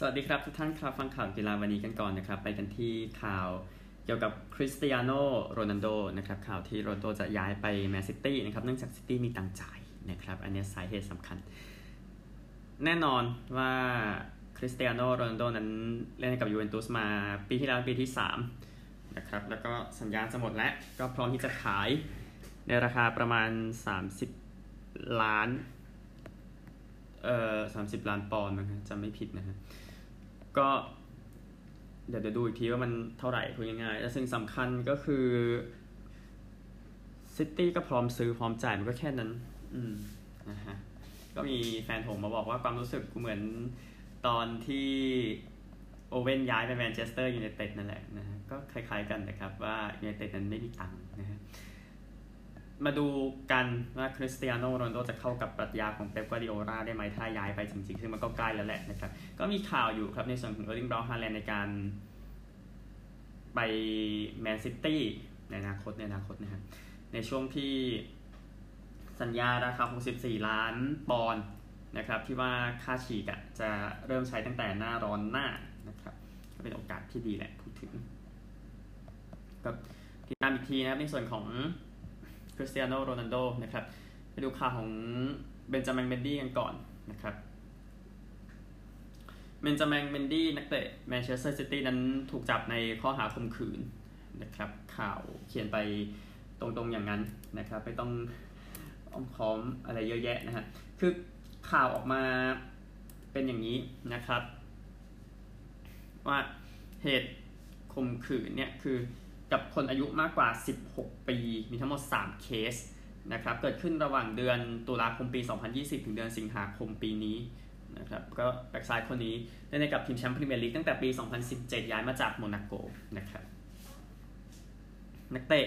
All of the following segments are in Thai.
สวัสดีครับทุกท่านครับฟังข่าวกีฬาวันนี้กันก่อนนะครับ ไปกันที่ข่าวเกี่ยวกับคริสเตียโนโรนัลโดนะครับข่าวที่โรนัลโดจะย้ายไปแมนซิตี้นะครับเนื่องจากซิตี้มีตังจ่ายนะครับอันนี้สาเหตุสำคัญ แน่นอนว่าคริสเตียโนโรนัลโดนั้นเล่นกับยูเวนตุสมาปีที่แล้วปีที่3นะครับแล้วก็สัญญาจะหมดแล้ว ก็พร้อมที่จะขายในราคาประมาณ 30 ล้านเอ่อสามสิบล้านปอนด์นะครับจำไม่ผิดนะฮะ ก็ เดี๋ยวเดี๋ยวดูอีกทีว่ามันเท่าไหร่พูดง่ายๆ และสิ่งสำคัญก็คือซิตี้ก็พร้อมซื้อพร้อมจ่ายมันก็แค่นั้น อืมนะฮะก็มีแฟนผมมาบอกว่าความรู้สึกกูเหมือนตอนที่โอเว่นย้ายไปแมนเชสเตอร์ยูไนเต็ดนั่นแหละนะฮะก็คล้ายๆกันนะครับว่ายูไนเต็ดนั้นไม่มีตังค์นะฮะ มาดูกันว่าคริสเตียโนโรนัลโดจะเข้ากับปรัชญาของเป๊ปกวาร์ดิโอลาได้ไหมถ้าย้ายไปจริงๆ ซึ่งมันก็ใกล้แล้วแหละนะครับ ก็มีข่าวอยู่ครับในส่วนของเออร์ลิงเบราท์ฮาแลนด์ในการไปแมนซิตี้ในอนาคตในอนาคตนะครับในช่วงที่สัญญาราคา 64 ล้านปอนด์นะครับที่ว่าค่าฉีกอะจะเริ่มใช้ตั้งแต่หน้าร้อนหน้านะครับก็เป็นโอกาสที่ดีแหละพูดถึงก็ติดตามอีกทีนะครับในส่วนของ คริสเตียโนโรนัลโดนะครับไปดูข่าวของเบนจามินเบนดี้กันก่อนนะครับเบนจามินเบนดี้นักเตะแมนเชสเตอร์ซิตี้นั้นถูกจับในข้อหาข่มขืนนะครับข่าวเขียนไปตรงๆอย่างนั้นนะครับไม่ต้องอ้อมค้อมอะไรเยอะแยะนะฮะคือข่าวออกมาเป็นอย่างนี้นะครับ ว่าเหตุข่มขืนเนี่ยคือ กับคนอายุมากกว่า 16 ปี มีทั้งหมด 3 เคสนะครับ เกิดขึ้นระหว่างเดือนตุลาคมปี 2020 ถึงเดือนสิงหาคมปีนี้นะครับ ก็แบ็กซ้ายคนนี้เล่นในกับทีมแชมป์พรีเมียร์ลีกตั้งแต่ปี 2017 ย้ายมาจากโมนาโกนะครับ นักเตะ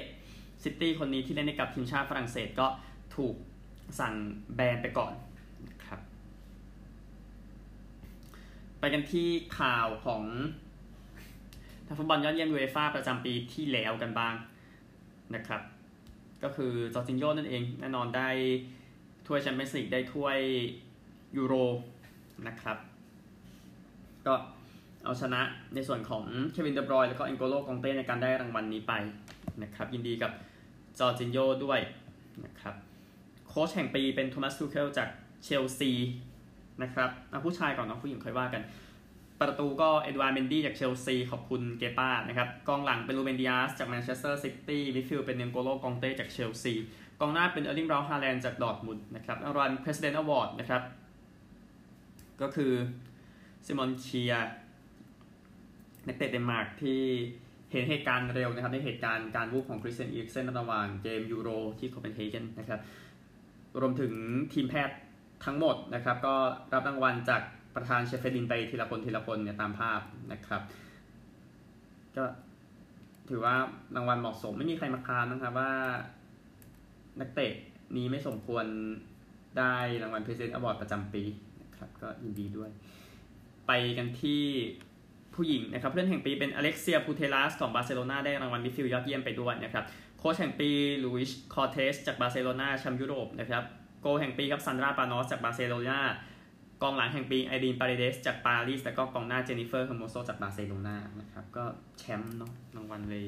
ซิตี้คนนี้ที่เล่นในกับทีมชาติฝรั่งเศสก็ถูกสั่งแบนไปก่อนนะครับ ไปกันที่ข่าวของ ฟุตบอลยอดเยี่ยมยูเอฟ่าประจำปีที่แล้วกันบ้างนะครับ ก็คือจอร์จินโยนั่นเองแน่นอนได้ถ้วยแชมเปี้ยนส์ลีกได้ถ้วยยูโรนะครับ ก็เอาชนะในส่วนของเควินเดอบรอยน์แล้วก็เอ็นโกโลกองเต้ในการได้รางวัลนี้ไปนะครับ ยินดีกับจอร์จินโยด้วยนะครับโค้ชแห่งปีเป็นโทมัสทูเคลจากเชลซีนะครับเอาผู้ชายก่อนเนาะผู้หญิงค่อยว่ากัน ประตูก็เอ็ดวาร์เมนดี้จากเชลซีขอบคุณเกป้านะครับกองหลังเป็นรูเบนดิอาสจากแมนเชสเตอร์ซิตี้มิดฟิลด์เป็นเอ็นโกโลกองเต้จากเชลซีกองหน้าเป็นเออร์ลิงเบราท์ฮาแลนด์จากดอร์ทมุนด์นะครับรางวัล President Award นะครับก็คือซิมอนเคียร์นักเตะเดนมาร์กที่เห็นเหตุการณ์เร็วนะครับในเหตุการณ์การวูบของคริสเตียนอีริกเซนระหว่างเกมยูโรที่โคเปนเฮเกนนะครับรวมถึงทีมแพทย์ทั้งหมดนะครับก็รับรางวัลจาก ประธานเชเฟรินไปทีละคนทีละคนเนี่ยตามภาพนะครับ ก็ถือว่ารางวัลเหมาะสมไม่มีใครมาค้านนะครับว่า นักเตะนี้ไม่สมควรได้รางวัล President Award ประจำปีนะครับก็ยินดีด้วย ไปกันที่ผู้หญิงนะครับผู้เล่นแห่งปีเป็นอเล็กเซียพูเทลัสของบาร์เซโลนาได้รางวัลมิดฟิลด์ยอดเยี่ยมไปด้วยนะครับโค้ชแห่งปีลุยส์คอร์เทสจากบาร์เซโลนาแชมป์ยุโรปนะครับโกล์แห่งปีครับซันดราปานอสจากบาร์เซโลนา กองหลังแห่งปีไอรีนปาเรเดสจากปารีสแล้วก็กองหน้าเจนิเฟอร์เอร์โมโซจากบาร์เซโลนานะครับก็แชมป์เนาะรางวัลเลย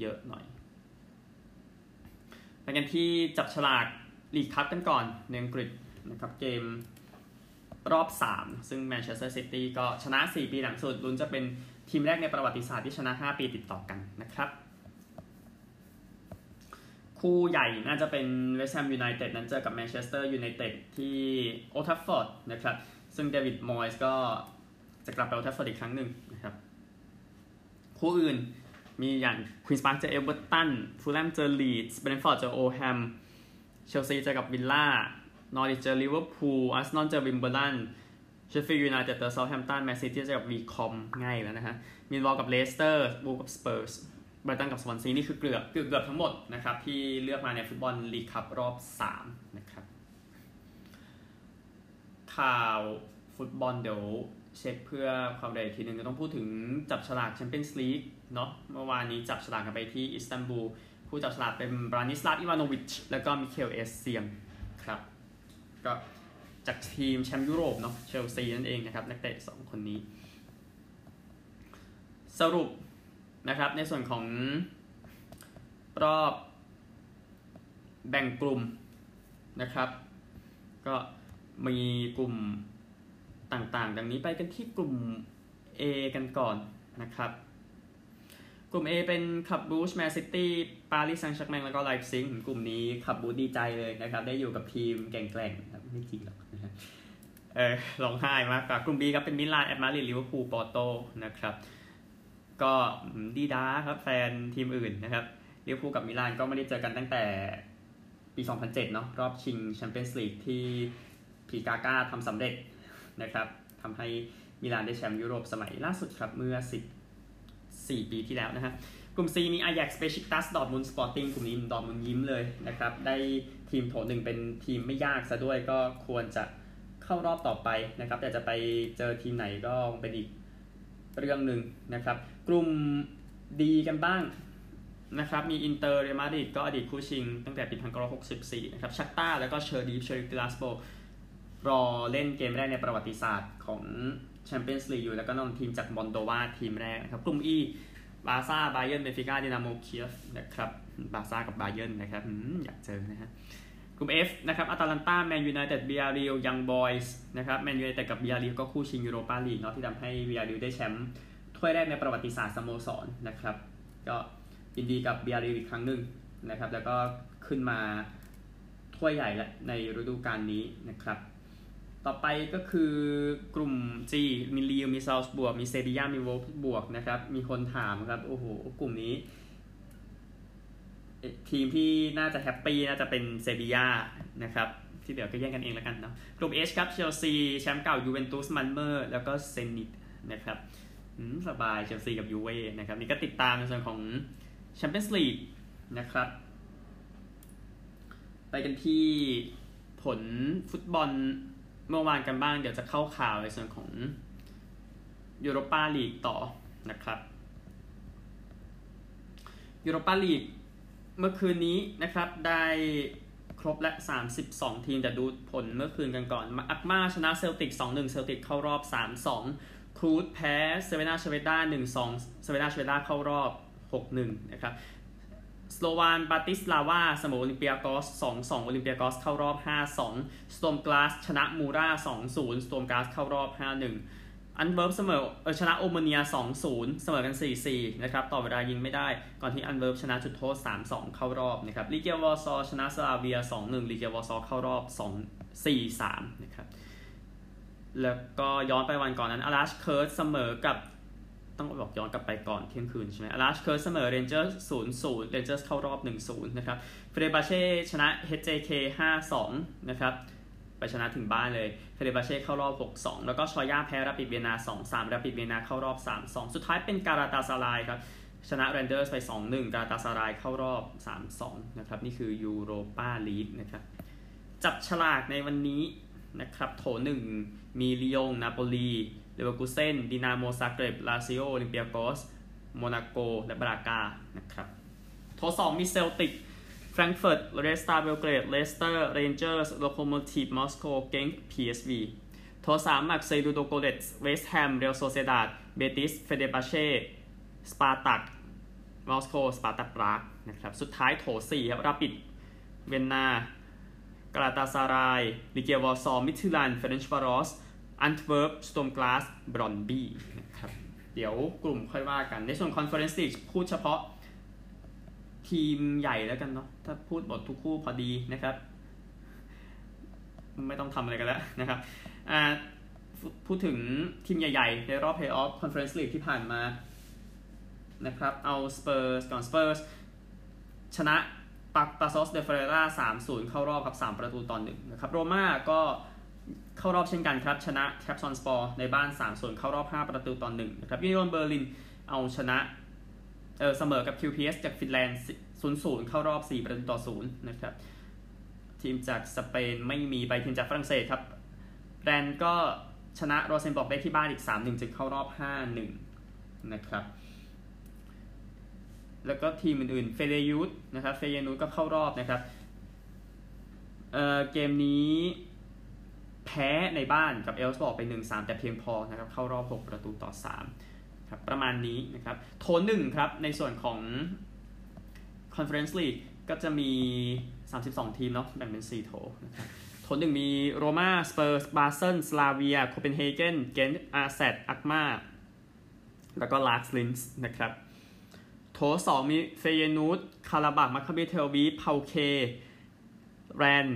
เยอะหน่อยไปกันที่จับฉลากลีกคัพกันก่อนในอังกฤษนะครับเกมรอบ 3 ซึ่งแมนเชสเตอร์ซิตี้ก็ชนะ 4 ปีหลังสุดลุ้นจะเป็นทีมแรกในประวัติศาสตร์ที่ชนะ 5 ปีติดต่อกันนะครับ คู่ใหญ่น่าจะเป็นเวสต์แฮมยูไนเต็ดนั้นเจอกับแมนเชสเตอร์ยูไนเต็ดที่โอลด์แทรฟฟอร์ดนะครับ ซึ่งเดวิดมอยส์ก็จะกลับไปโอลด์แทรฟฟอร์ดอีกครั้งหนึ่งนะครับ คู่อื่นมีอย่างควีนส์พาร์คเจอเอเวอร์ตันฟูลแลมเจอลีดส์เบรนฟอร์ดเจอโอลด์แฮมเชลซีเจอกับวิลล่านอริชเจอลิเวอร์พูลอาร์เซนอลเจอวิมเบิลดันเชฟฟิลด์ยูไนเต็ดเจอเซาท์แฮมป์ตันแมนซิตี้เจอกับวีคอมง่ายแล้วนะฮะมิลวอลกับเลสเตอร์วูล์ฟส์กับสเปอร์ส ไบรตันกับสวอนซีนี่คือเกือบเกือบเกือบทั้งหมดนะครับที่เลือกมาในฟุตบอลลีกคัพรอบ3นะครับข่าวฟุตบอลเดี๋ยวเช็คเพื่อความเร็วทีหนึ่งก็ต้องพูดถึงจับฉลากแชมเปี้ยนส์ลีกเนาะเมื่อวานนี้จับฉลากกันไปที่อิสตันบูลผู้จับฉลากเป็นบรานิสลาฟอิวานอวิชแล้วก็มิเคลเอสเซียงครับก็จากทีมแชมป์ยุโรปเนาะเชลซีนั่นเองนะครับ นักเตะ 2 คนนี้ สรุป นะครับ ในส่วนของรอบแบ่งกลุ่มนะครับ ก็มีกลุ่มต่างๆ ดังนี้ไปกันที่กลุ่ม A กันก่อนนะครับ กลุ่ม A เป็นคลับบรูชแมนซิตี้ปารีสแซงต์แชร์แมงแล้วก็ไลป์ซิกกลุ่มนี้คลับบรูชดีใจเลยนะครับ ได้อยู่กับทีมแกร่งๆครับไม่จริงหรอกนะเออร้องไห้มากกว่ากลุ่ม B ครับเป็นมิลานแอตมาดริดลิเวอร์พูลปอร์โตนะครับ ก็ดีด้าครับแฟนทีมอื่นนะครับลิเวอร์พูลกับมิลานก็ไม่ได้เจอกันตั้งแต่ปี 2007 เนาะรอบชิงแชมเปี้ยนส์ลีกที่พี่กาก้าทำสำเร็จนะครับทำให้มิลานได้แชมป์ยุโรปสมัยล่าสุดครับเมื่อ 14 ปีที่แล้วนะฮะกลุ่ม C มี Ajax Besiktas Dortmund Sporting กลุ่มนี้ดอร์ทมุนด์ยิ้มเลยนะครับ ได้ทีมโถหนึ่งเป็นทีมไม่ยากซะด้วยก็ควรจะเข้ารอบต่อไปนะครับ แต่จะไปเจอทีมไหนก็เป็นอีกเรื่องหนึ่งนะครับ กลุ่ม D กันบ้างนะครับ มีอินเตอร์เรอัลมาดริดก็อดีตคู่ชิง ตั้งแต่ปี 1964 นะครับ ชัคตาร์ แล้วก็เชอร์ดีฟเชอร์ติลาสโบรอเล่นเกมแรกในประวัติศาสตร์ของแชมเปี้ยนส์ลีกอยู่แล้วก็นำทีมจากมอลโดวาทีมแรกนะครับ กลุ่ม E บาร์ซ่าบาเยิร์นเบนฟิก้าดินาโมเคียฟนะครับ บาร์ซ่ากับบาเยิร์นนะครับอยากเจอนะฮะกลุ่ม F นะครับอาตาลันตาแมนยูไนเต็ดบียาร์เรอัลยังบอยส์นะครับแมนยูไนเต็ดกับบียาร์เรอัลก็คู่ชิงยูโรปาลีกเนาะที่ทำให้บียาร์เรอัลได้แชมป์ ถ้วยแรกในประวัติศาสตร์สโมสรนะครับ ก็ยินดีกับบียาร์เรอัลอีกครั้งหนึ่งนะครับ แล้วก็ขึ้นมาถ้วยใหญ่และในฤดูกาลนี้นะครับ ต่อไปก็คือกลุ่ม G มีลีลล์มีซัลซ์บวร์ก มีเซบียามีโวล์ฟสบวร์กนะครับ มีคนถามครับ โอ้โห กลุ่มนี้ ทีมที่น่าจะ happy น่าจะเป็นเซบียานะครับที่เดี๋ยวก็แย่งกันเองแล้วกันเนาะกลุ่ม H ครับเชลซีแชมป์เก่ายูเวนตุสมันเมอร์แล้วก็เซนิตนะครับ สบายเชลซีกับยูเว่นะครับนี่ก็ติดตามในส่วนของแชมเปี้ยนส์ลีกนะครับ ไปกันที่ผลฟุตบอลเมื่อวานกันบ้าง เดี๋ยวจะเข้าข่าวในส่วนของยูโรปาลีกต่อนะครับยูโรปาลีกเมื่อคืนนี้นะครับได้ครบและ 32 ทีมแต่ดูผลเมื่อคืนกันก่อน อัลค์มาร์ชนะเซลติก 2-1 เซลติกเข้ารอบ 3-2 คลูจแพ้เซอร์เวน่าซเวซด้า1-2เซอร์เวน่าซเวซด้าเข้ารอบ 6-1 นะครับ สโลวานบราติสลาวาเสมอโอลิมเปียกอส2-2โอลิมเปียกอสเข้ารอบ 5-2 สตวร์มกราซชนะมูรา2-0 สตวร์มกราซเข้ารอบ 5-1 อันท์เวิร์ปเสมอเออชนะโอโมเนีย 2-0 เสมอกัน 4-4 นะครับ ต่อเวลายิงไม่ได้ ก่อนที่อันท์เวิร์ปชนะจุดโทษ 3-2 เข้ารอบนะครับลีเกียวอร์ซอชนะสลาเวีย 2-1ลีเกียวอร์ซอเข้ารอบ 2 4-3 นะครับ แล้วก็ย้อนไปวันก่อนนั้นอลาชเคิร์ตเสมอกับต้องบอกย้อนกลับไปก่อนเที่ยงคืนใช่ไหมอลาชเคิร์ตเสมอเรนเจอร์สศูนย์ศูนย์เรนเจอร์สเข้ารอบ1ศูนย์นะครับเฟเนร์บาห์เช่ชนะ HJK 5 2นะครับไปชนะถึงบ้านเลยเฟเนร์บาห์เช่เข้ารอบ 6 2 แล้วก็ซอร์ยาแพ้ราปิดเวียนา2 3ราปิดเวียนาเข้ารอบ 3 2 สุดท้ายเป็นกาลาตาซารายครับชนะแรนเดอร์สไป 2 1กาลาตาซารายเข้ารอบ 3 2 นะครับ นี่คือยูโรปาลีกนะครับ จับฉลากในวันนี้ นะครับ โถ1มีลียง นาโปลีเลเวอร์คูเซนดินาโมซาเกร็บลาซิโอโอลิมเปียโกสโมนาโก และบรากา นะครับ โถสองมีเซลติกแฟรงก์เฟิร์ตเรดสตาร์เบลเกรดเลสเตอร์เรนเจอร์สโลโคโมทีฟมอสโกเกงค์ PSV โถสามมาร์กเซยลูโดโกเรตส์เวสต์แฮมเรอัลโซเซดาดเบติสเฟเนร์บาห์เช่สปาร์ตักมอสโกสปาร์ตาปรากนะครับ สุดท้ายโถสี่ครับราปิดเวียนนา กาลาตาซารายลีเกียวอร์ซอมิดทิลแลนด์เฟเรนซ์วารอสอันท์เวิร์ปสตวร์มกราซบรอนบี้นะครับเดี๋ยวกลุ่มค่อยว่ากัน ในส่วนคอนเฟอเรนซ์ลีกพูดเฉพาะทีมใหญ่แล้วกันเนาะถ้าพูดหมดทุกคู่พอดีนะครับ ไม่ต้องทำอะไรกันแล้วนะครับอ่าพูดถึงทีมใหญ่ๆ ในรอบเพลย์ออฟคอนเฟอเรนซ์ลีกที่ผ่านมานะครับเอาสเปอร์สก่อนสเปอร์สชนะ ปักปาซอสเดฟเฟเรรา3-0เข้ารอบครับ3ประตูต่อหนึ่งนะครับโรม่าก็เข้ารอบเช่นกันครับชนะแทรบซอนสปอร์ในบ้าน3ศูนย์เข้ารอบ 5 ประตูต่อ1นะครับยูนิอนเบอร์ลินเอาชนะเออเสมอกับ KuPS จากฟินแลนด์0-0เข้ารอบ 4 ประตูต่อ0นะครับทีมจากสเปนไม่มีไปทีมจากฝรั่งเศสครับแรนส์ก็ชนะโรเซนบอร์กได้ที่บ้านอีก 3-1 จึงเข้ารอบ 5-1 นะครับ แล้วก็ทีมอื่นๆ เฟเยนูร์ดนะครับเฟเยนูร์ดก็เข้ารอบนะครับเอ่อเกมนี้แพ้ในบ้านกับเอล์ฟสบอร์กไป 1-3 แต่เพียงพอนะครับเข้ารอบ 6 ประตูต่อ3ครับนะครับประมาณนี้นะครับโถหนึ่งครับในส่วนของ Conference League ก็จะมี 32 ทีมเนาะแบ่งเป็น 4 โถนะครับโถหนึ่งมีโรมาสเปอร์สบาเซิลสลาเวียโคเปนเฮเกนเกนท์อาแซดอัลค์มาร์แล้วก็ลาสก์ลินซ์นะครับ โถสองมีเฟเยนูร์ดดคาราบักมัคคาบี้เทลอาวีฟพีเอโอเค แรนส์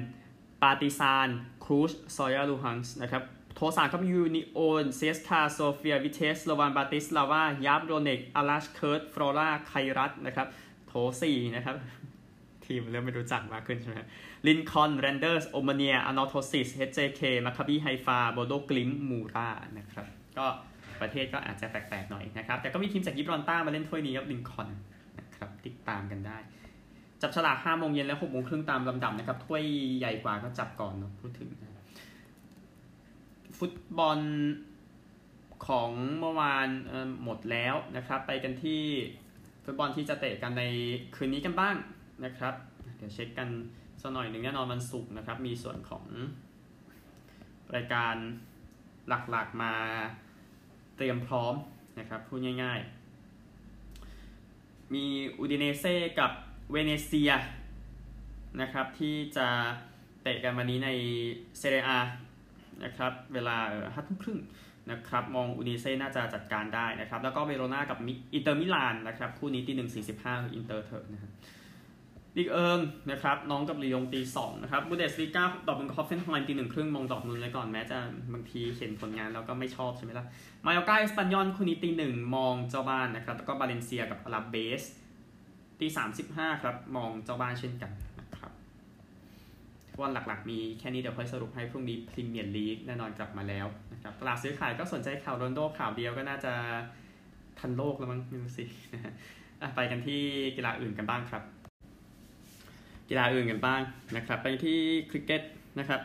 ปาร์ติซาน คลูจซอร์ยาลูฮันสก์นะครับ โถสามก็มียูนิโอนซีเอสเคเอโซเฟีย วิเทสส์สโลวานบราติสลาวายาโบลเน็คอลาชเคิร์ตฟลอราไครัตนะครับ โถสี่นะครับ ทีมเริ่มไม่รู้จักมากขึ้นใช่ไหมลินคอล์นแรนเดอร์สโอโมเนียอนอร์โธซิส HJK มัคคาบี้ไฮฟาโบโดกลิมท์มูรานะครับ ก็ ประเทศก็อาจจะแปลกๆหน่อยนะครับ แต่ก็มีทีมจากยิบรอลตาร์มาเล่นถ้วยนี้ครับลินคอล์นนะครับติดตามกันได้ จับฉลาก5โมงเย็นและ6โมงครึ่งตามลำดับนะครับถ้วยใหญ่กว่าก็จับก่อนเนาะพูดถึงนะฟุตบอลของเมื่อวานหมดแล้วนะครับ ไปกันที่ฟุตบอลที่จะเตะกันในคืนนี้กันบ้างนะครับ เดี๋ยวเช็คกันสักหน่อยหนึ่งแน่นอนวันศุกร์นะครับ มีส่วนของรายการหลักๆมา เตรียมพร้อมนะครับพูดง่ายๆ มีอูดิเนเซ่กับเวเนเซียนะครับที่จะเตะกันวันนี้ในเซเรียอานะครับเวลาห้าทุ่มครึ่งนะครับมองอูดิเนเซ่น่าจะจัดการได้นะครับ แล้วก็เวโรนากับอินเตอร์มิลานนะครับ คู่นี้ตีหนึ่งสี่สิบห้าอินเตอร์เถอะนะครับ ลีกเอิงนะครับน็องต์กับลียงตีสองนะครับบูเดสลีกาดอกมึงคอฟเฟนไฮน์ตีหนึ่งครึ่งมองดอร์ทมุนด์ไว้ก่อนแม้จะบางทีเห็นผลงานแล้วก็ไม่ชอบใช่ไหมล่ะมายอร์ก้าเอสปันยอนคู่นี้ตีหนึ่งมองเจ้าบ้านนะครับแล้วก็บาเลนเซียกับอลาเบสตีสามสิบห้าครับมองเจ้าบ้านเช่นกันนะครับวันหลักๆ มีแค่นี้เดี๋ยวค่อยสรุปให้พรุ่งนี้พรีเมียร์ลีกแน่นอนกลับมาแล้วนะครับตลาดซื้อขายก็สนใจข่าวโรนัลโดข่าวเดียวก็น่าจะทันโลกแล้วมั้งไม่รู้สิไปกันที่กีฬาอื่นกันบ้างครับ กีฬาอื่นกันบ้างนะครับ ไปที่คริกเก็ตนะครับ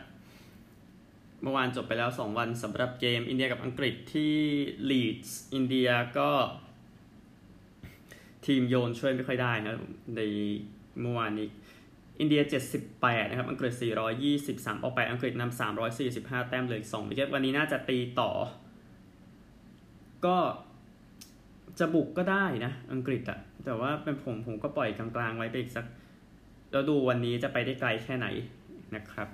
เมื่อวานจบไปแล้ว 2 วันสำหรับเกมอินเดียกับอังกฤษที่ลีดส์อินเดียก็ทีมโยนช่วยไม่ค่อยได้นะในเมื่อวานนี้อินเดีย 78 นะครับ อังกฤษ 423 ออกไป อังกฤษนำ345 แต้มเลย2วิกเก็ตวันนี้น่าจะตีต่อ ก็จะบุกก็ได้นะ อังกฤษอะแต่ว่าเป็นผมผมก็ปล่อยกลางๆไว้ไปอีกสัก แล้วดูวันนี้จะไปได้ไกลแค่ไหนนะครับ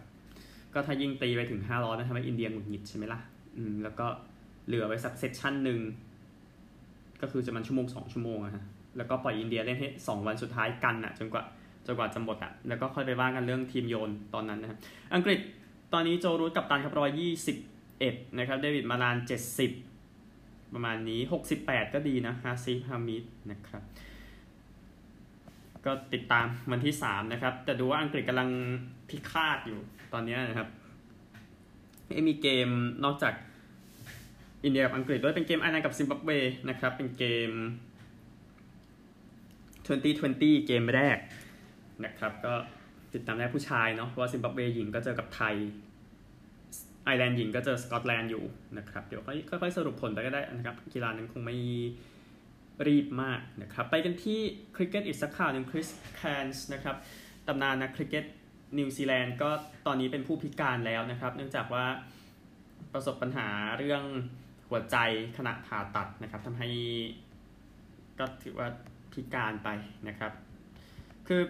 ก็ถ้ายิ่งตีไปถึง 500นะทำให้อินเดียหงุดหงิดใช่ไหมล่ะอืมแล้วก็เหลือไว้สักเซสชั่นหนึ่งก็คือจะมันชั่วโมงสองชั่วโมงอะฮะแล้วก็ปล่อยอินเดียเล่นให้สองวันสุดท้ายกันอะจนกว่าจนกว่าจะหมดอะแล้วก็ค่อยไปว่ากันเรื่องทีมโยนตอนนั้นนะครับอังกฤษตอนนี้โจรูทกับตันครับร้อยยี่สิบเอ็ดนะครับเดวิดมาลานเจ็ดสิบประมาณนี้หกสิบแปดก็ดีนะฮาซีฮามิดนะครับ ก็ติดตามวันที่3นะครับ แต่ดูว่าอังกฤษกำลังพิฆาตอยู่ตอนนี้นะครับมีเกมนอกจากอินเดียกับอังกฤษด้วยเป็นเกมไอร์แลนด์กับซิมบับเวนะครับ เป็นเกม 2020 เกมแรกนะครับ ก็ติดตามได้ผู้ชายเนาะเพราะว่าซิมบับเวหญิงก็เจอกับไทยไอร์แลนด์หญิงก็เจอสกอตแลนด์อยู่นะครับ เดี๋ยวค่อยๆสรุปผลไปก็ได้นะครับ กีฬานั้นคงไม่ รีบมากนะครับ ไปกันที่คริกเก็ตอีกสักข่าวหนึ่งคริสแคนส์นะครับตำนานนักคริกเก็ตนิวซีแลนด์ก็ตอนนี้เป็นผู้พิการแล้วนะครับ เนื่องจากว่าประสบปัญหาเรื่องหัวใจขณะผ่าตัดนะครับทำให้ก็ถือว่าพิการไปนะครับ คือ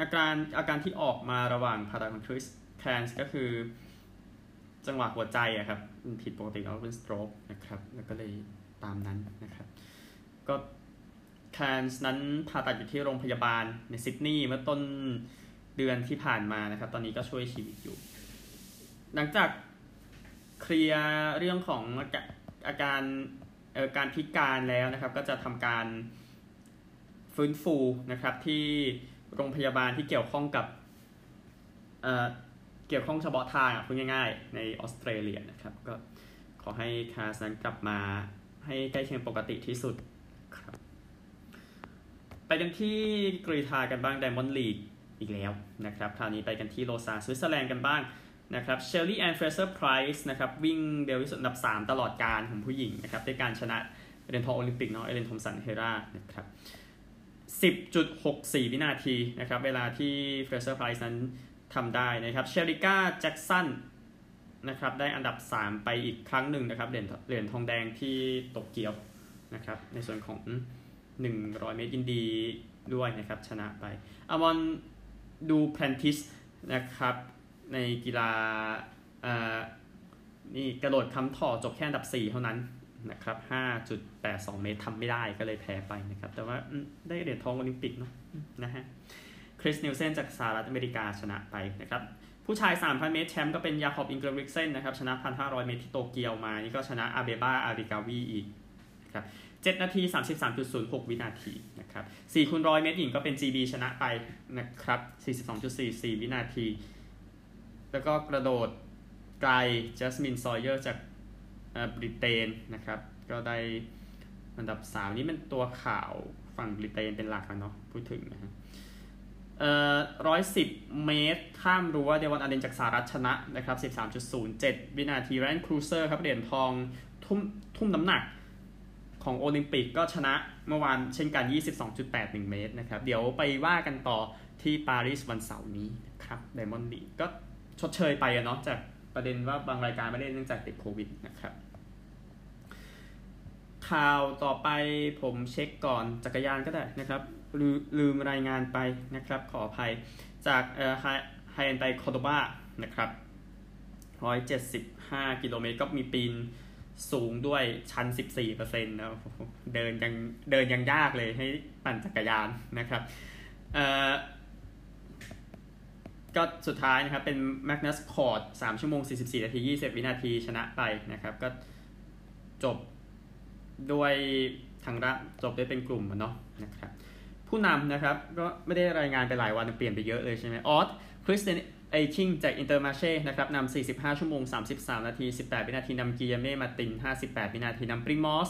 อาการอาการที่ออกมาระหว่างผ่าตัดของคริสแคนส์ก็คือจังหวะหัวใจอะครับผิดปกติแล้วเป็น stroke นะครับ แล้วก็เลยตามนั้นนะครับ ก็ แคนส์นั้นผ่าตัดอยู่ที่โรงพยาบาลในซิดนีย์เมื่อต้นเดือนที่ผ่านมานะครับ ตอนนี้ก็ช่วยชีวิตอยู่ หลังจากเคลียร์เรื่องของอาการการพิการแล้วนะครับ ก็จะทำการฟื้นฟูนะครับที่โรงพยาบาลที่เกี่ยวข้องกับเเกี่ยวข้องเฉพาะทางพูดง่ายๆ ในออสเตรเลียนะครับ ก็ขอให้แคนส์นั้นกลับมาให้ใกล้เคียงปกติที่สุด ไปกันที่กรีฑากันบ้างไดมอนด์ลีกอีกแล้วนะครับคราวนี้ไปกันที่โลซานวิตเซอร์แลนด์กันบ้างนะครับเชลลี่แอนเฟรเซอร์ไพรส์นะครับวิ่งเร็วที่สุดอันดับ 3 ตลอดกาลของผู้หญิงนะครับด้วยการชนะเหรียญทองโอลิมปิกเนาะเอเลนทอมสันเฮรานะครับ10.64 วินาทีนะครับเวลาที่เฟรเซอร์ไพรส์นั้นทำได้นะครับเชลิก้าแจ็กสันนะครับได้อันดับ 3 ไปอีกครั้งหนึ่งนะครับเหรียญเหรียญทองแดงที่ตกเกียวนะครับในส่วนของ 100 เมตรยินดีด้วยนะครับชนะไปอามอนดูแพนทิสนะครับในกีฬาอ่านี่กระโดดคำถอจบแค่อันดับ 4 เท่านั้นนะครับ 5.82 เมตรทำไม่ได้ก็เลยแพ้ไปนะครับ แต่ว่าได้เหรียญทองโอลิมปิกเนาะนะฮะคริสนิวเซนจากสหรัฐอเมริกาชนะไปนะครับ ผู้ชาย 3,000 เมตรแชมป์ก็เป็นยาคอบอิงเกอร์ริกเซนนะครับ ชนะ 1,500 เมตรที่โตเกียวมา นี่ก็ชนะอาเบบ้าอาริกาวีอีก นะครับ7นาที 33.06 วินาทีนะครับ4คูณร้อยเมตรหญิงก็เป็น GB ชนะไปนะครับ 42.44 วินาที แล้วก็กระโดดไกลจัสมินซอยเยอร์จากบริเตนนะครับ ก็ได้อันดับ 3 นี่เป็นตัวข่าวฝั่งบริเตนเป็นหลักนะเนาะพูดถึงนะฮะเอ่อร้อยสิบเมตร ข้ามรั้วเดวอนอัลเลนจากสหรัฐชนะนะครับ 13.07 วินาทีไรอันครูเซอร์ครับเหรียญทองทุ่มทุ่มน้ำหนัก ของโอลิมปิกก็ชนะเมื่อวานเช่นกัน 22.81 เมตรนะครับ เดี๋ยวไปว่ากันต่อที่ปารีสวันเสาร์นี้ครับไดมอนด์ลีก็ชดเชยไปอะเนาะจากประเด็นว่าบางรายการไม่ได้เนื่องจากติดโควิดนะครับ ข่าวต่อไปผมเช็คก่อนจักรยานก็ได้นะครับลลืมรายงานไปนะครับ ขออภัยจากเอ่อไฮเอนไตคอร์โดบานะครับ175 กิโลเมตรก็มีปีน สูงด้วยชั้น 14%นะเดินยังเดินยังยากเลยให้ปั่นจักรยานนะครับเอ่อก็สุดท้ายนะครับ เป็นแมกนัสคอร์ท3ชั่วโมง 44 นาที 20 วินาทีชนะไปนะครับ ก็จบด้วยทางระจบได้เป็นกลุ่มเนาะนะครับ ผู้นำนะครับ ก็ไม่ได้รายงานไปหลายวันเปลี่ยนไปเยอะเลยใช่ไหมออดคริสเตียน ไอคิงจากอินเตอร์มาร์เช่นะครับนำ45 ชั่วโมง 33 นาที 18 วินาทีนำกิโยมมาร์ติน 58 วินาทีนำปริมอส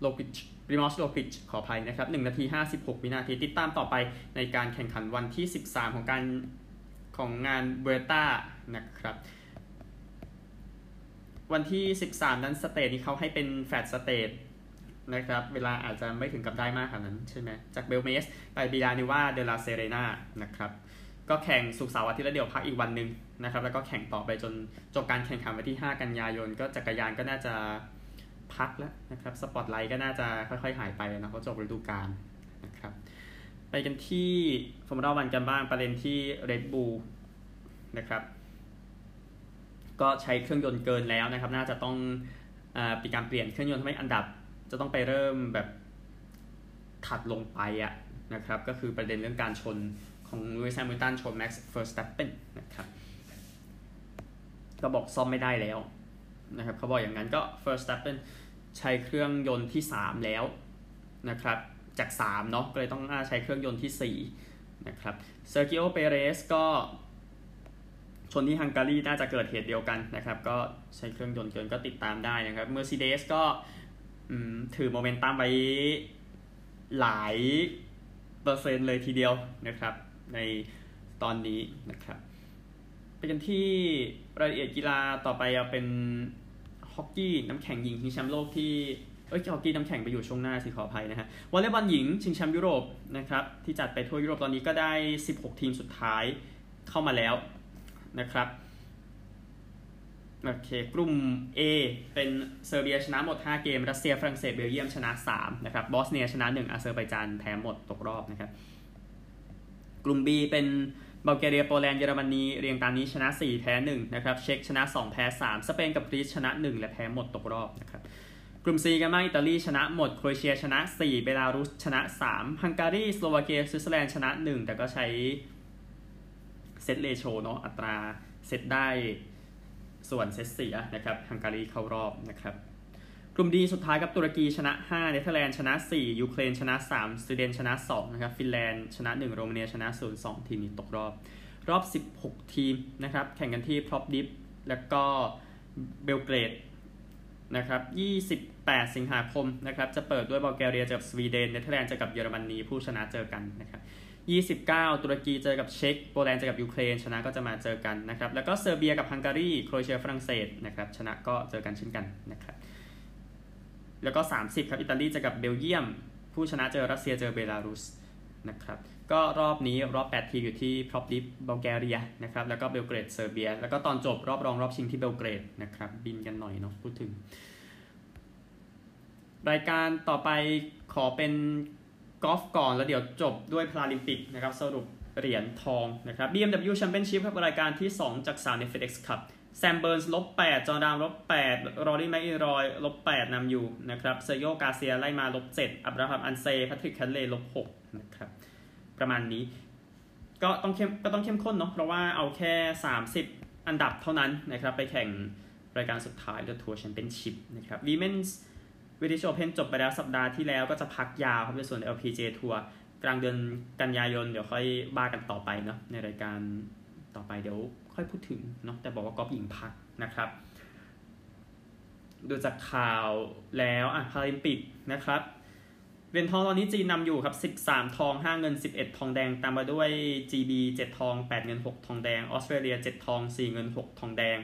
โลกิชปริมอสโลกิชขออภัยนะครับ1นาที 56 วินาที ติดตามต่อไปในการแข่งขันวันที่ 13 ของการของงานเวลต้านะครับ วันที่ 13 นั้น stage นี้เขาให้เป็น flat stage นะครับ เวลาอาจจะไม่ถึงกับได้มากขนาดนั้นใช่ไหมจากเบลเมซ ไปบิลานูเอว่าเดลาเซเรนานะครับ ก็แข่งศุกร์เสาร์อาทิตย์แล้วเดี๋ยวพักอีกวันหนึ่งนะครับ แล้วก็แข่งต่อไปจนจบการแข่งขันวันที่ 5 กันยายน ก็จักรยานก็น่าจะพักแล้วนะครับ สปอตไลท์ก็น่าจะค่อยๆ หายไปนะเพราะจบฤดูกาลนะครับ ไปกันที่ฟอร์มูล่าวันกันบ้างประเด็นที่ Red Bull นะครับ ก็ใช้เครื่องยนต์เกินแล้วนะครับ น่าจะต้องอมีการเปลี่ยนเครื่องยนต์ทำให้อันดับจะต้องไปเริ่มแบบถัดลงไปอะนะครับ ก็คือประเด็นเรื่องการชน ของลุยส์แฮมิลตันชนแม็กซ์เฟอร์สตัปเปนนะครับก็บอกซ่อมไม่ได้แล้วนะครับเขาบอกอย่างนั้นก็เฟอร์สตัปเปนใช้เครื่องยนต์ที่ 3 แล้วนะครับจาก3เนาะก็เลยต้องใช้เครื่องยนต์ที่4นะครับเซอร์กิโอเปเรสก็ชนที่ฮังการีน่าจะเกิดเหตุเดียวกันนะครับ ก็ใช้เครื่องยนต์เกินก็ติดตามได้นะครับเมอร์เซเดสก็ถือโมเมนตัมไว้หลายเปอร์เซ็นต์เลยทีเดียวนะครับ ในตอนนี้นะครับไปกันที่รายละเอียดกีฬาต่อไปเอาเป็นฮอกกี้น้ำแข็งหญิงชิงแชมป์โลกที่เอ้ยฮอกกี้น้ำแข็งไปอยู่ช่วงหน้าสิขออภัยนะฮะวอลเลย์บอลหญิงชิงแชมป์ยุโรปนะครับที่จัดไปทั่วยุโรปตอนนี้ก็ได้ 16 ทีมสุดท้ายเข้ามาแล้วนะครับโอเคกลุ่ม A เป็นเซอร์เบียชนะหมด 5 เกม รัสเซียฝรั่งเศสเบลเยียมชนะ 3 นะครับบอสเนียชนะ 1อาเซอร์ไบจานแพ้หมดตกรอบนะครับ กลุ่ม B เป็นบัลแกเรียโปแลนด์เยอรมนีเรียงตามนี้ชนะ 4 แพ้ 1 นะครับ เช็กชนะ 2 แพ้ 3 สเปนกับกรีซชนะ 1 และแพ้หมดตกรอบนะครับกลุ่ม C กันบ้างอิตาลีชนะหมดโครเอเชียชนะ 4 เบลารุสชนะ 3 ฮังการีสโลวาเกียสวิตเซอร์แลนด์ชนะ 1 แต่ก็ใช้ set ratio เนาะอัตราเซตได้ส่วนเซตเสียนะครับฮังการีเข้ารอบนะครับ กลุ่ม D สุดท้ายกับตุรกีชนะ 5 เนเธอร์แลนด์ชนะ 4 ยูเครนชนะ 3 สวีเดนชนะ 2 นะครับ ฟินแลนด์ชนะ 1 โรมาเนียชนะ 0 2 ทีมนี้ตกรอบ รอบ 16 ทีมนะครับ แข่งกันที่พลอฟดิฟแล้วก็เบลเกรดนะครับ 28 สิงหาคมนะครับ จะเปิดด้วยบัลแกเรียเจอกับสวีเดน เนเธอร์แลนด์เจอกับเยอรมนีผู้ชนะเจอกันนะครับ 29 ตุรกีเจอกับเช็ก โปแลนด์เจอกับยูเครน ชนะก็จะมาเจอกันนะครับ แล้วก็เซอร์เบียกับฮังการี โครเอเชียฝรั่งเศสนะครับ ชนะก็เจอกันเช่นกันนะครับ แล้วก็ 30 ครับอิตาลีเจอกับเบลเยียม ผู้ชนะเจอรัสเซียเจอเบลารุสนะครับก็รอบนี้รอบ 8 ทีมอยู่ที่พลอฟดิฟบัลแกเรียนะครับแล้วก็เบลเกรดเซอร์เบีย แล้วก็ตอนจบรอบรองรอบชิงที่เบลเกรดนะครับบินกันหน่อยเนาะพูดถึง รายการต่อไปขอเป็นกอล์ฟก่อน แล้วเดี๋ยวจบด้วยพาราลิมปิกนะครับสรุปเหรียญทองนะครับ BMW Championship ครับรายการที่ 2 จาก 3 ใน FedEx Cup แซมเบิร์นส์ลบ8จอนราห์มลบ8รอรี่แมคอิลรอยลบ8นำอยู่นะครับเซร์คิโอการ์เซียไล่มาลบ7อับราฮัมอันเซอร์แพทริกแคนต์เลย์ลบ6นะครับประมาณนี้ ก็ต้องเข้มก็ต้องเข้มข้นเนาะเพราะว่าเอาแค่ 30 อันดับเท่านั้นนะครับไปแข่งรายการสุดท้าย The Tour Championship นะครับ Women's British Open จบไปแล้วสัปดาห์ที่แล้วก็จะพักยาวครับในส่วน LPGA ทัวร์กลางเดือนกันยายน เดี๋ยวค่อยว่ากันต่อไปเนาะในรายการต่อไปเดี๋ยว ค่อยพูดถึงเนาะแต่บอกว่ากอล์ฟหญิงพักนะครับดูจากข่าวแล้วอะพาราลิมปิกนะครับเหรียญทองตอนนี้จีนนำอยู่ครับ 13 ทอง 5 เงิน 11 ทองแดง ตามมาด้วย GB 7 ทอง 8 เงิน 6 ทองแดง ออสเตรเลีย 7 ทอง 4 เงิน 6 ทองแดง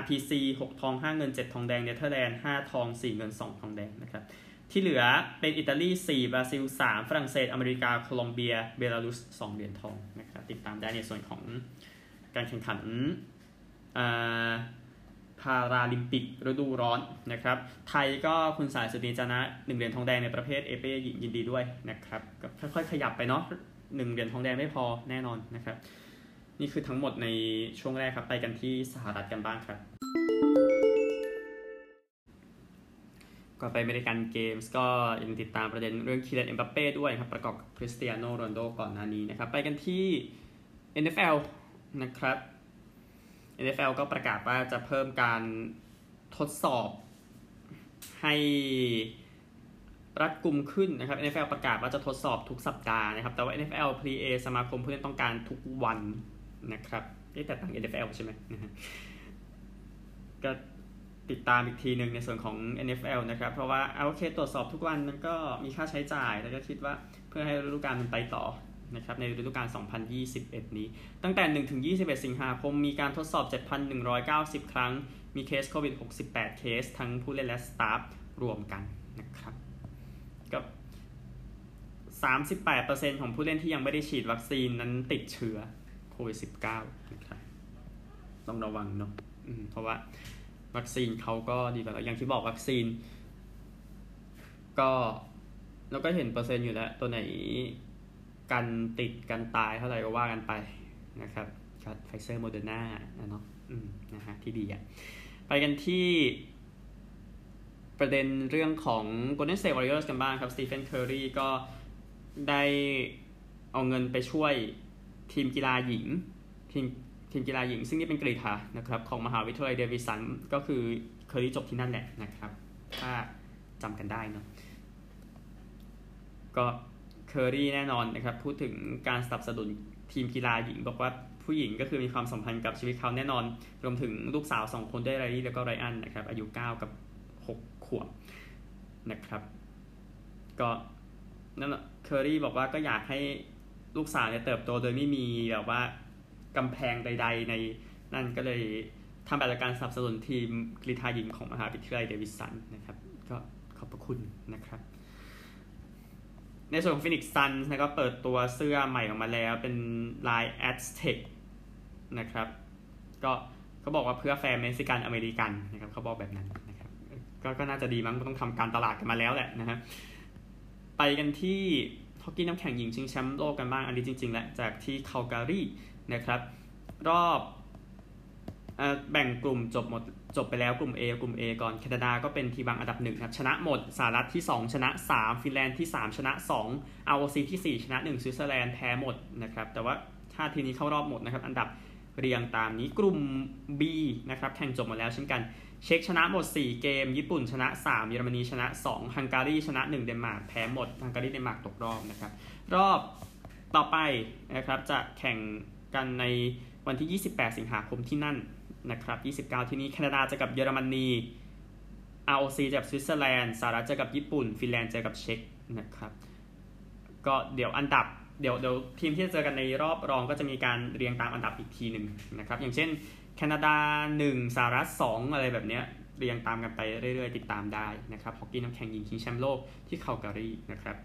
RPC 6 ทอง 5 เงิน 7 ทองแดง เนเธอร์แลนด์ 5 ทอง 4 เงิน 2 ทองแดงนะครับ ที่เหลือเป็นอิตาลี 4 บราซิล 3 ฝรั่งเศส อเมริกา โคลอมเบีย เบลารุส 2 เหรียญทองนะครับ ติดตามได้ในส่วนของ การแข่งขันพาราลิมปิกฤดูร้อนนะครับ ไทยก็คุณสายสุดีจนะหนึ่งเหรียญทองแดงในประเภทเอเปหญิงยินดีด้วยนะครับก็ค่อยๆขยับไปเนาะหนึ่งเหรียญทองแดงไม่พอแน่นอนนะครับ นี่คือทั้งหมดในช่วงแรกครับ ไปกันที่สหรัฐกันบ้างครับก็ไปอเมริกันเกมส์ก็ยังติดตามประเด็นเรื่องคีเลนเอ็มบัปเป้ด้วยครับ ประกอบกับคริสเตียโนโรนโดก่อนหน้านี้นะครับ ไปกันที่ NFL นะครับ NFL ก็ประกาศว่าจะเพิ่มการทดสอบให้รัดกุมขึ้นนะครับ NFL ประกาศว่าจะทดสอบทุกสัปดาห์นะครับ แต่ว่า NFL PA สมาคมผู้เล่นต้องการทุกวันนะครับแต่ต่าง NFL ใช่ไหมนะฮะก็ติดตามอีกทีหนึ่งในส่วนของ NFL นะครับ เพราะว่าเอาโอเคตรวจสอบทุกวันมันก็มีค่าใช้จ่าย แล้วก็คิดว่าเพื่อให้ฤดูกาลมันไปต่อ นะครับในฤดูกาล 2021 นี้ ตั้งแต่1ถึง21 สิงหาคม มีการทดสอบ 7,190 ครั้ง มีเคสโควิด 68 เคส ทั้งผู้เล่นและสตาฟรวมกันนะครับกับ 38%ของผู้เล่นที่ยังไม่ได้ฉีดวัคซีนนั้นติดเชื้อโควิด 19 นะครับ ต้องระวังเนาะเพราะว่าวัคซีนเขาก็ดีแบบอย่างที่บอกวัคซีน ก็เราก็เห็นเปอร์เซ็นต์อยู่แล้ว ตัวไหน กันติดกันตายเท่าไหร่ก็ว่ากันไปนะครับครับไฟเซอร์โมเดอร์นาเนาะอืมนะฮะที่ดีอะไปกันที่ประเด็นเรื่องของ Golden State Warriors กันบ้างครับสตีเฟนเคอร์รีก็ได้เอาเงินไปช่วยทีมกีฬาหญิง ทีมทีมกีฬาหญิง ซึ่งนี่เป็นกรีฑานะครับของมหาวิทยาลัยเดวิสันก็คือเคอร์รีจบที่นั่นแหละนะครับ ถ้าจำกันได้เนาะก็ เคอรี่แน่นอนนะครับ พูดถึงการสนับสนุนทีมกีฬาหญิง บอกว่าผู้หญิงก็คือมีความสัมพันธ์กับชีวิตเขาแน่นอน รวมถึงลูกสาวสองคนด้วยไรลี่แล้วก็ไรอันนะครับ อายุ 9 กับ 6 ขวบนะครับ ก็นั่นเคอรี่บอกว่าก็อยากให้ลูกสาวเนี่ยเติบโตโดยไม่มีแบบว่ากำแพงใด ๆ ในนั่นก็เลยทำแบบการสนับสนุนทีมกรีฑาหญิงของมหาวิทยาลัยเดวิสันนะครับ ก็ขอบพระคุณนะครับ ในส่วนของ Phoenix Suns นะก็เปิดตัวเสื้อใหม่ออกมาแล้วเป็นลาย Aztec นะครับ ก็เขาบอกว่าเพื่อแฟนเม็กซิกันอเมริกันนะครับเขาบอกแบบนั้นนะครับก็ก็น่าจะดีมั้งต้องทำการตลาดกันมาแล้วแหละนะฮะไปกันที่ฮอกกี้น้ำแข็งหญิงชิงแชมป์โลกกันบ้างอันนี้จริงๆแหละจากที่คาลการีนะครับ รอบแบ่งกลุ่มจบหมด จบไปแล้วกลุ่ม A กลุ่ม A ก่อนแคนาดาก็เป็นทีมบังอันดับ1ครับ ชนะหมดสหรัฐที่ 2 ชนะ 3 ฟินแลนด์ที่ 3 ชนะ 2 ROC ที่ 4 ชนะ 1 สวิตเซอร์แลนด์แพ้หมดนะครับ แต่ว่าถ้าทีนี้เข้ารอบหมดนะครับ อันดับเรียงตามนี้กลุ่ม B นะครับ แข่งจบหมดแล้วเช่นกัน เช็กชนะหมด 4 เกม ญี่ปุ่นชนะ 3 เยอรมนีชนะ 2 ฮังการีชนะ 1 เดนมาร์กแพ้หมด ฮังการีเดนมาร์กตกรอบนะครับ รอบต่อไปนะครับจะแข่งกันในวันที่ 28 สิงหาคมที่นั่น นะครับ 29 ที่นี้แคนาดาเจอกับเยอรมนี ROC จะกับสวิตเซอร์แลนด์สหรัฐเจอกับญี่ปุ่น ฟินแลนด์เจอกับเช็กนะครับ ก็เดี๋ยวอันดับเดี๋ยวเดี๋ยวทีมที่จะเจอกันในรอบรองก็จะมีการเรียงตามอันดับอีกทีหนึ่งนะครับ อย่างเช่น แคนาดา 1 สหรัฐ 2 อะไรแบบเนี้ยเรียงตามกันไปเรื่อยๆ ติดตามได้นะครับฮอกกี้น้ำแข็งหญิงชิงแชมป์โลกที่คาลการีนะครับ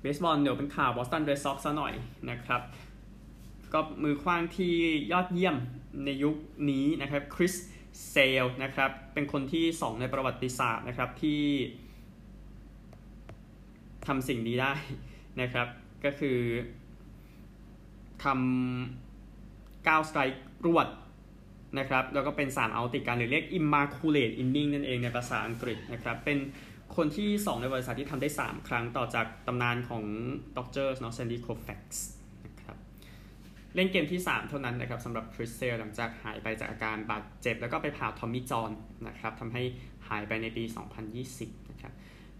เบสบอลเดี๋ยวเป็นข่าวบอสตันเรดซ็อกซ์ซะหน่อยนะครับ ก็มือคว้างที่ยอดเยี่ยมในยุคนี้นะครับคริสเซลนะครับเป็นคนที่ 2 ในประวัติศาสตร์นะครับที่ทำสิ่งนี้ได้นะครับ ก็คือทำ9 strike รวดนะครับแล้วก็เป็น 3 เอาติดกันหรือเรียก immaculate inning นั่นเองในภาษาอังกฤษนะครับ เป็นคนที่ 2 ในประวัติศาสตร์ที่ทำได้ 3 ครั้งต่อจากตำนานของดอดเจอร์สเนาะแซนดี้โคฟักส์นะครับ เล่นเกมที่ 3 เท่านั้นนะครับสำหรับคริสเซลหลังจากหายไปจากอาการบาดเจ็บ แล้วก็ไปผ่าทอมมี่จอห์นนะครับทำให้หายไปในปี 2020 นะครับ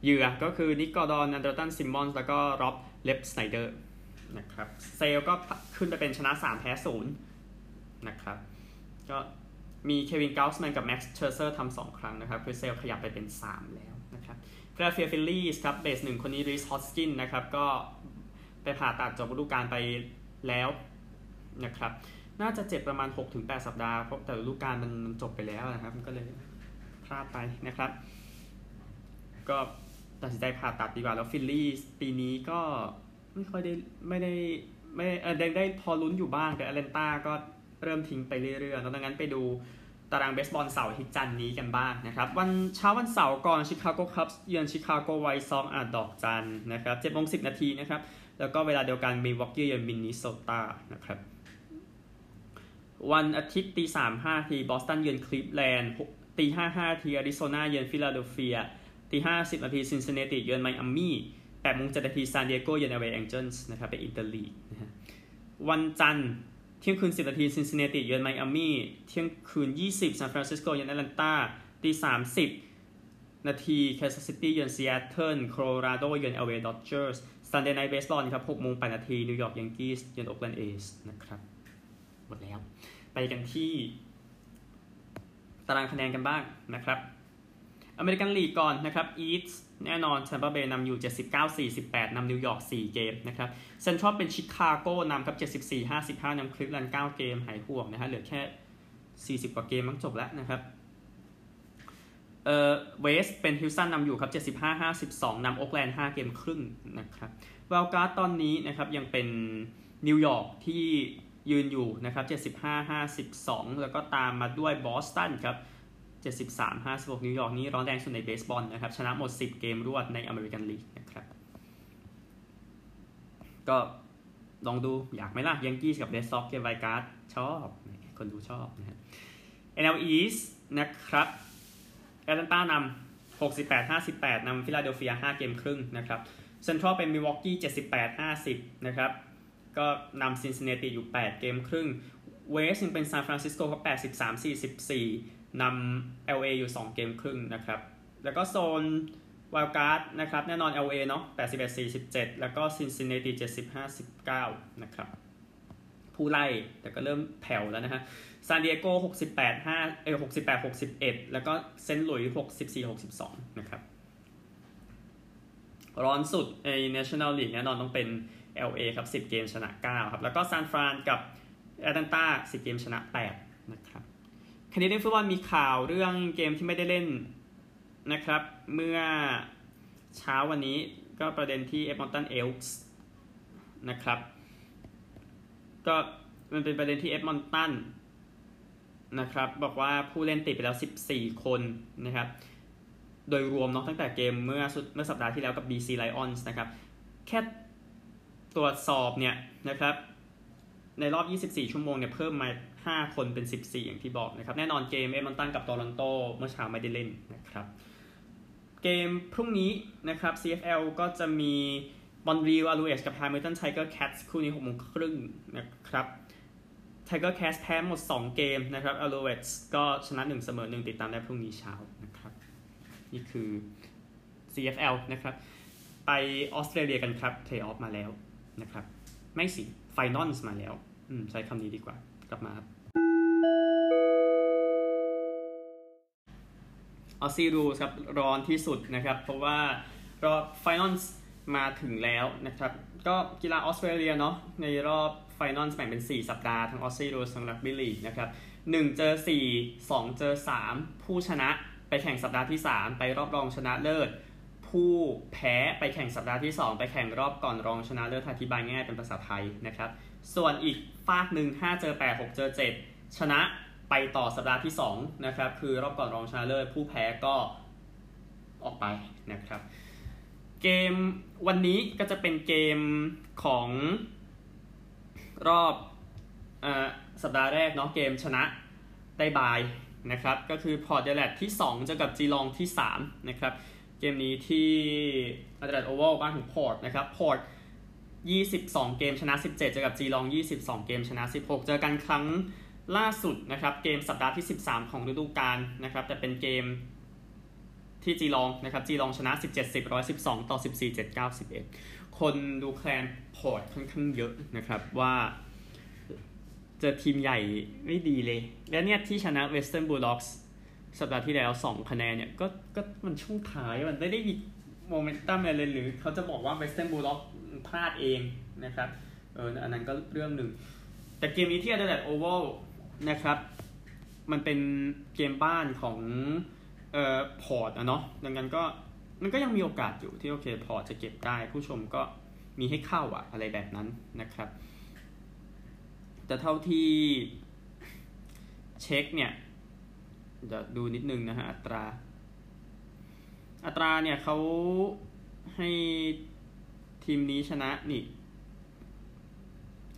เหยื่อก็คือนิกกอร์ดอนอันเดรลตันซิมมอนส์แล้วก็ร็อบเรฟสไนเดอร์นะครับเซลก็ขึ้นไปเป็นชนะ 3 แพ้0นะครับก็มีเควินเกลส์แมนกับแม็กซ์เชอร์เซอร์ทำสองครั้งนะครับคริสเซลขยับไปเป็น 3 แล้วนะครับฟิลาเดลเฟียฟิลลี่ครับเบสหนึ่งคนนี้ริสฮอสกินนะครับก็ไปผ่าตัดจบฤดูกาลไปแล้ว นะครับ น่าจะเจ็บประมาณ 6-8 สัปดาห์ เพราะแต่ฤดูกาลมันจบไปแล้วนะครับ ก็เลยพลาดไปนะครับ ก็ตัดสินใจผ่าตัดดีกว่า แล้วฟิลลี่ปีนี้ก็ไม่ค่อยได้ไม่ได้ไม่เออได้ได้พอลุ้นอยู่บ้าง แต่แอตแลนต้าก็เริ่มทิ้งไปเรื่อยๆดังนั้นไปดูตารางเบสบอลเสาร์อาทิตย์จันทร์นี้กันบ้างนะครับ วันเช้าวันเสาร์ก่อนชิคาโกคัพส์เยือนชิคาโกไวท์ซอกซ์อะดอกจันนะครับเจ็ดโมงสิบนาทีนะครับ แล้วก็เวลาเดียวกันมีวอกเกี้เยือนมินนิโซตานะครับ วันอาทิตย์ตีสามห้าทีบอสตันเยือนคลิฟแลนด์ตีห้าห้าทีอาริโซนาเยือนฟิลาเดลเฟียตีห้าสิบนาทีซินซินเนติเยือนไมอามี่แปดโมงเจ็ดนาทีซานดิเอโกเยือนแอลเอแองเจิลส์นะครับเป็นอินเตอร์ลีกนะฮะวันจันทร์เที่ยงคืน10นาทีซินซินเนติเยือนไมอามี่เที่ยงคืน20ซานฟรานซิสโกเยือนแอตแลนตาตี3 10นาทีแคนซัสซิตี้เยือนซีแอตเทิลโคโลราโดเยือนแอลเอดอดเจอร์สSunday Night Baseball ครับ6โมง8นาทีนิวยอร์กยังกี้เยือนโอ๊คแลนด์เอสนะครับ หมดแล้ว ไปกันที่ตารางคะแนนกันบ้างนะครับอเมริกันลีกก่อนนะครับ East แน่นอนแทมปาเบย์นำอยู่ 79-48นำนิวยอร์ก 4 เกมนะครับเซ็นทรัลเป็นชิคาโกนำครับ 74-55นำคลิฟแลนด์ 9 เกม หายห่วงนะฮะเหลือแค่ 40 กว่าเกมมั้งจบแล้วนะครับเออWest เป็นฮิวสตันนำอยู่ครับ 75-52นำโอ๊กแลนด์ 5 เกมครึ่งนะครับ Wild Card ตอนนี้นะครับยังเป็นนิวยอร์กที่ ยืนอยู่นะครับ 75-52 แล้วก็ตามมาด้วยบอสตันครับ 73 56 นิวยอร์กนี้ร้อนแรงสุดในเบสบอลนะครับ ชนะหมด 10 เกมรวดใน American League นะครับ ก็ลองดูอยากไหมล่ะ Yankees กับ Red Sox เกม Wild Card ชอบ คนดูชอบนะฮะ NL East นะครับแอตแลนตานำ68 58นำฟิลาเดลเฟีย 5 เกมครึ่งนะครับเซนทรัลเป็นมิลวอกกี้78 50 นะครับ ก็นำซินซินเนติอยู่ 8 เกมครึ่ง West ยังเป็นซานฟรานซิสโกก็83 44นำ LA อยู่ 2 เกมครึ่งนะครับ แล้วก็โซน Wild Card นะครับ แน่นอน LA เนาะ81 47 แล้วก็ซินซินเนติ75 19 นะครับผู้ไล่ แต่ก็เริ่มแผ่วแล้วนะฮะซานดิเอโก68 5เออ68 61 แล้วก็เซนต์หลุยส์64 62 นะครับ ร้อนสุดใน National League แน่นอนต้องเป็น LA ครับ 10 เกมชนะ 9 ครับ แล้วก็ซานฟรานกับแอตแลนตา10 เกมชนะ 8 นะครับ Canadian Football มีข่าวเรื่องเกมที่ไม่ได้เล่นนะครับ เมื่อเช้าวันนี้ก็ประเด็นที่เอดมันตัน Elks นะครับก็มันเป็นประเด็นที่เอดมันตันนะครับบอกว่าผู้เล่นติดไปแล้ว 14 คนนะครับโดยรวมเนาะตั้งแต่เกมเมื่อเมื่อสัปดาห์ที่แล้วกับ BC Lions นะครับ แค่ ตรวจสอบเนี่ยนะครับในรอบ 24 ชั่วโมงเนี่ยเพิ่มมา 5 คนเป็น 14 อย่างที่บอกนะครับ แน่นอนเกมเอดมันตันกับโตรอนโตเมื่อเช้าไม่ได้เล่นนะครับ เกมพรุ่งนี้นะครับ CFL ก็จะมีบอลรีวอลูเอสกับแฮมิลตัน Tiger-Cats คู่นี้6โมงครึ่งนะครับ Tiger-Cats แพ้หมด 2 เกมนะครับ Alouettes ก็ชนะ 1 เสมอ 1 ติดตามได้พรุ่งนี้เช้านะครับ นี่คือ CFL นะครับ ไปออสเตรเลียกันครับเพลย์ออฟมาแล้ว นะครับ ไม่สิ Finals มาแล้ว อืมใช้คำนี้ดีกว่า กลับมาครับออสซีรูครับร้อนที่สุดนะครับ เพราะว่ารอบ Finals มาถึงแล้วนะครับ ก็กีฬาออสเตรเลียเนาะในรอบ Finals แบ่งเป็น 4 สัปดาห์ทั้งออสซีรูทั้งรักบี้ลีกนะครับ1เจอ 4 2 เจอ 3 ผู้ชนะไปแข่งสัปดาห์ที่ 3 ไปรอบรองชนะเลิศ ผู้แพ้ไปแข่งสัปดาห์ที่ 2 ไปแข่งรอบก่อนรองชนะเลิศอธิบายง่ายเป็นภาษาไทยนะครับ ส่วนอีกฝากหนึ่ง5เจอ8 6เจอ7 ชนะไปต่อสัปดาห์ที่2นะครับคือรอบก่อนรองชนะเลิศผู้แพ้ก็ออกไปนะครับ เกมวันนี้ก็จะเป็นเกมของรอบอสัปดาห์แรกเนาะเกมชนะได้บายนะครับ ก็คือพอร์ตเดลที่ 2 เจอกับจีลองที่3นะครับ เกมนี้ที่Adelaide Oval บ้านของพอร์ตนะครับพอร์ต22 เกมชนะ 17 เจอกับจีลอง 22 เกมชนะ 16 เจอกันครั้งล่าสุดนะครับ เกมสัปดาห์ที่ 13 ของฤดูกาลนะครับ แต่เป็นเกมที่จีลองนะครับ จีลองชนะ 17 10 112 ต่อ 14 7 9 11 คนดูแคลนพอร์ตค่อนข้างเยอะนะครับว่าเจอทีมใหญ่ไม่ดีเลย แล้วเนี่ยที่ชนะ Western Bulldogs สั สัปดาห์ที่แล้ว 2 คะแนนเนี่ยก็ก็มันช่วงท้ายมันไม่ได้มีโมเมนตัมอะไรเลยหรือเขาจะบอกว่า Western Bulldogs พลาดเองนะครับเอออันนั้นก็เรื่องหนึ่ง แต่เกมนี้ที่ Adelaide Oval นะครับ มันเป็นเกมบ้านของเอ่อพอร์ตอะเนาะดังนั้นก็มันก็ยังมีโอกาสอยู่ที่โอเคพอร์ตจะเก็บได้ ผู้ชมก็มีให้เข้าอะอะไรแบบนั้นนะครับ แต่เท่าที่เช็คเนี่ย เดี๋ยวดูนิดนึงนะฮะอัตรา อัตราเนี่ยเขาให้ทีมนี้ชนะนี่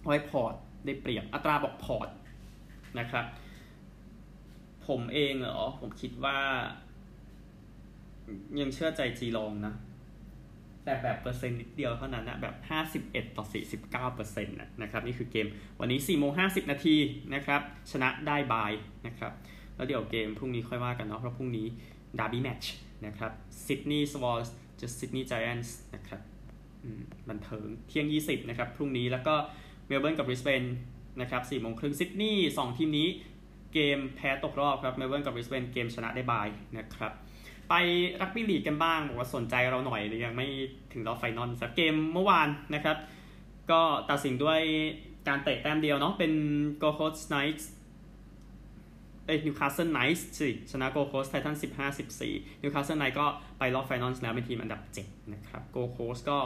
ไว้พอร์ตได้เปรียบอัตราบอกพอร์ตนะครับ ผมเองเหรอ ผมคิดว่า ยังเชื่อใจจีลองนะ แต่แบบเปอร์เซ็นต์นิดเดียวเท่านั้นนะแบบ 51 ต่อ 49เปอร์เซ็นต์นะครับ นี่คือเกมวันนี้4โมง50 นาทีนะครับ ชนะได้บายนะครับ แล้วเดี๋ยวเกมพรุ่งนี้ค่อยว่ากันเนาะเพราะพรุ่งนี้ดาร์บี้แมตช์นะครับซิดนีย์ Swans เจอซิดนีย์ Giants นะครับบันเทิงเที่ยง 20 นะครับ พรุ่งนี้แล้วก็เมลเบิร์นกับบริสเบนนะครับ4โมงครึ่งซิดนีย์2ทีมนี้เกมแพ้ตกรอบครับเมลเบิร์นกับบริสเบนเกมชนะได้บายนะครับไปรักบี้ลีกกันบ้างบอกว่าสนใจเราหน่อยหรือยังไม่ถึงรอบ Final สักเกมเมื่อวานนะครับ ก็ตัดสินด้วยการเตะแต้มเดียวเนาะเป็น Gold Coast Knights เอ้นิวคาสเซิล Knights สิชนะ Gold Coast Titans 15 14นิวคาสเซิล Knights ก็ไปรอบ Final แล้วเป็นทีมอันดับ7นะครับโกโคสก็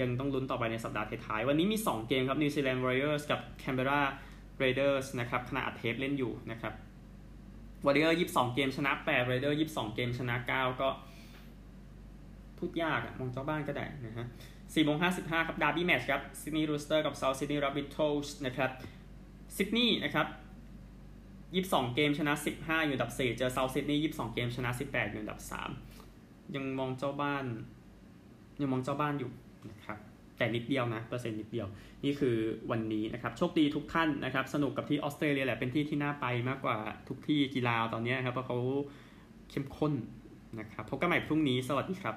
ยังต้องลุ้นต่อไปในสัปดาห์ท้ายๆ วันนี้มี 2 เกมครับนิวซีแลนด์ Warriors กับแคนเบอร์รา Raiders นะครับขณะอัดเทปเล่นอยู่นะครับWarriors 22เกมชนะ8 Raiders 22เกมชนะ9ก็ พูดยากอะมองเจ้าบ้านก็ได้นะฮะ4โมง55ครับดาร์บี้แมตช์ครับซิดนีย์ Roosters กับเซาท์ซิดนีย์ Rabbitohs นะครับซิดนีย์นะครับ 22 เกมชนะ 15 อยู่อันดับ 4 เจอเซาท์ซิดนีย์22 เกมชนะ 18 อยู่อันดับ 3 ยังมองเจ้าบ้าน ยังมองเจ้าบ้านอยู่นะครับแต่นิดเดียวนะเปอร์เซ็นต์นิดเดียว นี่คือวันนี้นะครับ โชคดีทุกท่านนะครับ สนุกกับที่ออสเตรเลียแหละเป็นที่ที่น่าไปมากกว่าทุกที่กีฬาตอนนี้ครับ เพราะเขาเข้มข้นนะครับพบกันใหม่พรุ่งนี้สวัสดีครับ